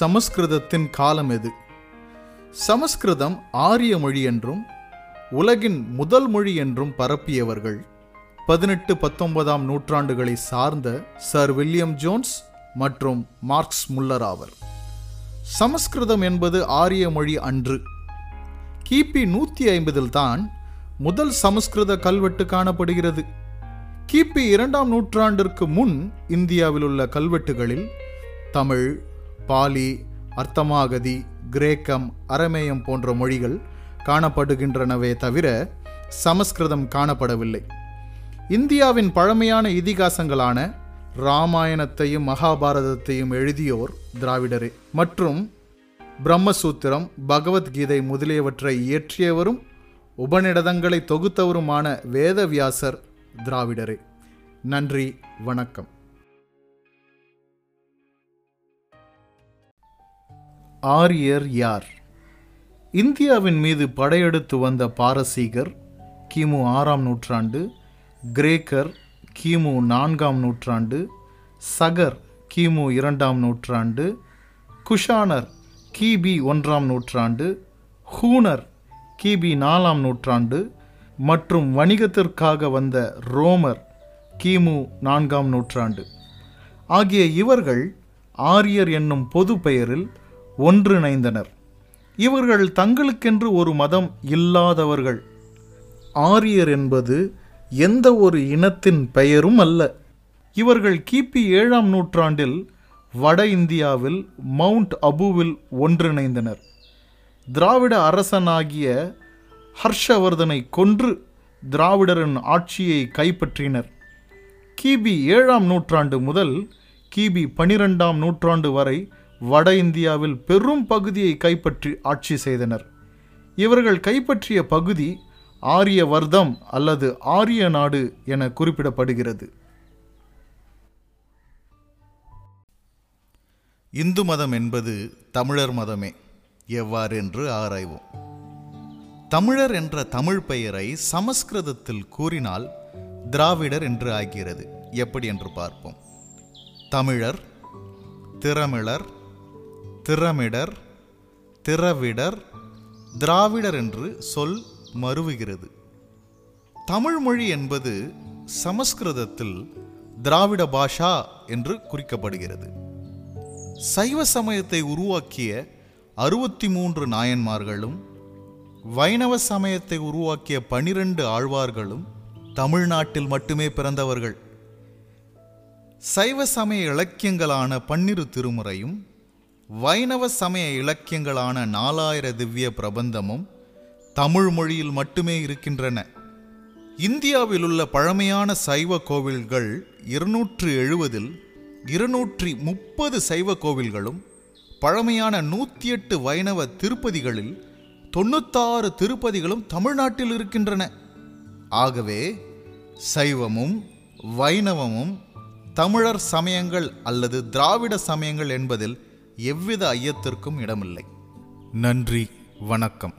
சமஸ்கிருதத்தின் காலம் எது? சமஸ்கிருதம் ஆரிய மொழி என்றும் உலகின் முதல் மொழி என்றும் பரப்பியவர்கள். பதினெட்டு பத்தொன்பதாம் நூற்றாண்டுகளை சார்ந்த சர் வில்லியம் ஜோன்ஸ் மற்றும் மார்க்ஸ் முல்லர் ஆவர். சமஸ்கிருதம் என்பது ஆரிய மொழி அன்று. கிபி நூற்றி ஐம்பதில் தான் முதல் சமஸ்கிருத கல்வெட்டு காணப்படுகிறது. கிபி இரண்டாம் நூற்றாண்டிற்கு முன் இந்தியாவில் உள்ள கல்வெட்டுகளில் தமிழ் பாலி அர்த்தமாகதி கிரேக்கம் அரமேயம் போன்ற மொழிகள் காணப்படுகின்றனவே தவிர சமஸ்கிருதம் காணப்படவில்லை. இந்தியாவின் பழமையான இதிகாசங்களான ராமாயணத்தையும் மகாபாரதத்தையும் எழுதியோர் திராவிடரே. மற்றும் பிரம்மசூத்திரம் பகவத்கீதை முதலியவற்றை இயற்றியவரும் உபநிடதங்களை தொகுத்தவருமான வேதவியாசர் திராவிடரே. நன்றி வணக்கம். ஆரியர் யார்? இந்தியாவின் மீது படையெடுத்து வந்த பாரசீகர் கிமு ஆறாம் நூற்றாண்டு கிரேக்கர் கிமு நான்காம் நூற்றாண்டு சகர் கிமு இரண்டாம் நூற்றாண்டு குஷானர் கிபி ஒன்றாம் நூற்றாண்டு ஹூனர் கிபி நாலாம் நூற்றாண்டு மற்றும் வணிகத்திற்காக வந்த ரோமர் கிமு நான்காம் நூற்றாண்டு. ஆகிய இவர்கள் ஆரியர் என்னும் பொது பெயரில் ஒன்றிணைந்தனர். இவர்கள் தங்களுக்கென்று ஒரு மதம் இல்லாதவர்கள். ஆரியர் என்பது எந்த ஒரு இனத்தின் பெயரும் அல்ல. இவர்கள் கிபி ஏழாம் நூற்றாண்டில் வட இந்தியாவில் மவுண்ட் அபுவில் ஒன்றிணைந்தனர். திராவிட அரசனாகிய ஹர்ஷவர்தனை கொன்று திராவிடரின் ஆட்சியை கைப்பற்றினர். கிபி ஏழாம் நூற்றாண்டு முதல் கிபி பனிரெண்டாம் நூற்றாண்டு வரை வட இந்தியாவில் பெரும் பகுதியை கைப்பற்றி ஆட்சி செய்தனர். இவர்கள் கைப்பற்றிய பகுதி ஆரியவர்தம் அல்லது ஆரிய நாடு என குறிப்பிடப்படுகிறது. இந்து மதம் என்பது தமிழர் மதமே. எவ்வாறு என்று ஆராய்வோம். தமிழர் என்ற தமிழ் பெயரை சமஸ்கிருதத்தில் கூறினால் திராவிடர் என்று ஆகிறது. எப்படி என்று பார்ப்போம். தமிழர் திறமிழர் திறமிடர் திறவிடர் திராவிடர் என்று சொல் மருவுகிறது. தமிழ் மொழி என்பது சமஸ்கிருதத்தில் திராவிட பாஷா என்று குறிக்கப்படுகிறது. சைவ சமயத்தை உருவாக்கிய அறுபத்தி மூன்று நாயன்மார்களும் வைணவ சமயத்தை உருவாக்கிய பனிரெண்டு ஆழ்வார்களும் தமிழ்நாட்டில் மட்டுமே பிறந்தவர்கள். சைவ சமய இலக்கியங்களான பன்னிரு திருமுறையும் வைணவ சமய இலக்கியங்களான நாலாயிர திவ்ய பிரபந்தமும் தமிழ் மொழியில் மட்டுமே இருக்கின்றன. இந்தியாவில் உள்ள பழமையான சைவ கோவில்கள் இருநூற்று எழுபதில் இருநூற்றி முப்பது சைவ கோவில்களும் பழமையான நூற்றி எட்டு வைணவ திருப்பதிகளில் தொண்ணூத்தாறு திருப்பதிகளும் தமிழ்நாட்டில் இருக்கின்றன. ஆகவே சைவமும் வைணவமும் தமிழர் சமயங்கள் அல்லது திராவிட சமயங்கள் என்பதில் எவ்வித ஐயத்திற்கும் இடமில்லை. நன்றி வணக்கம்.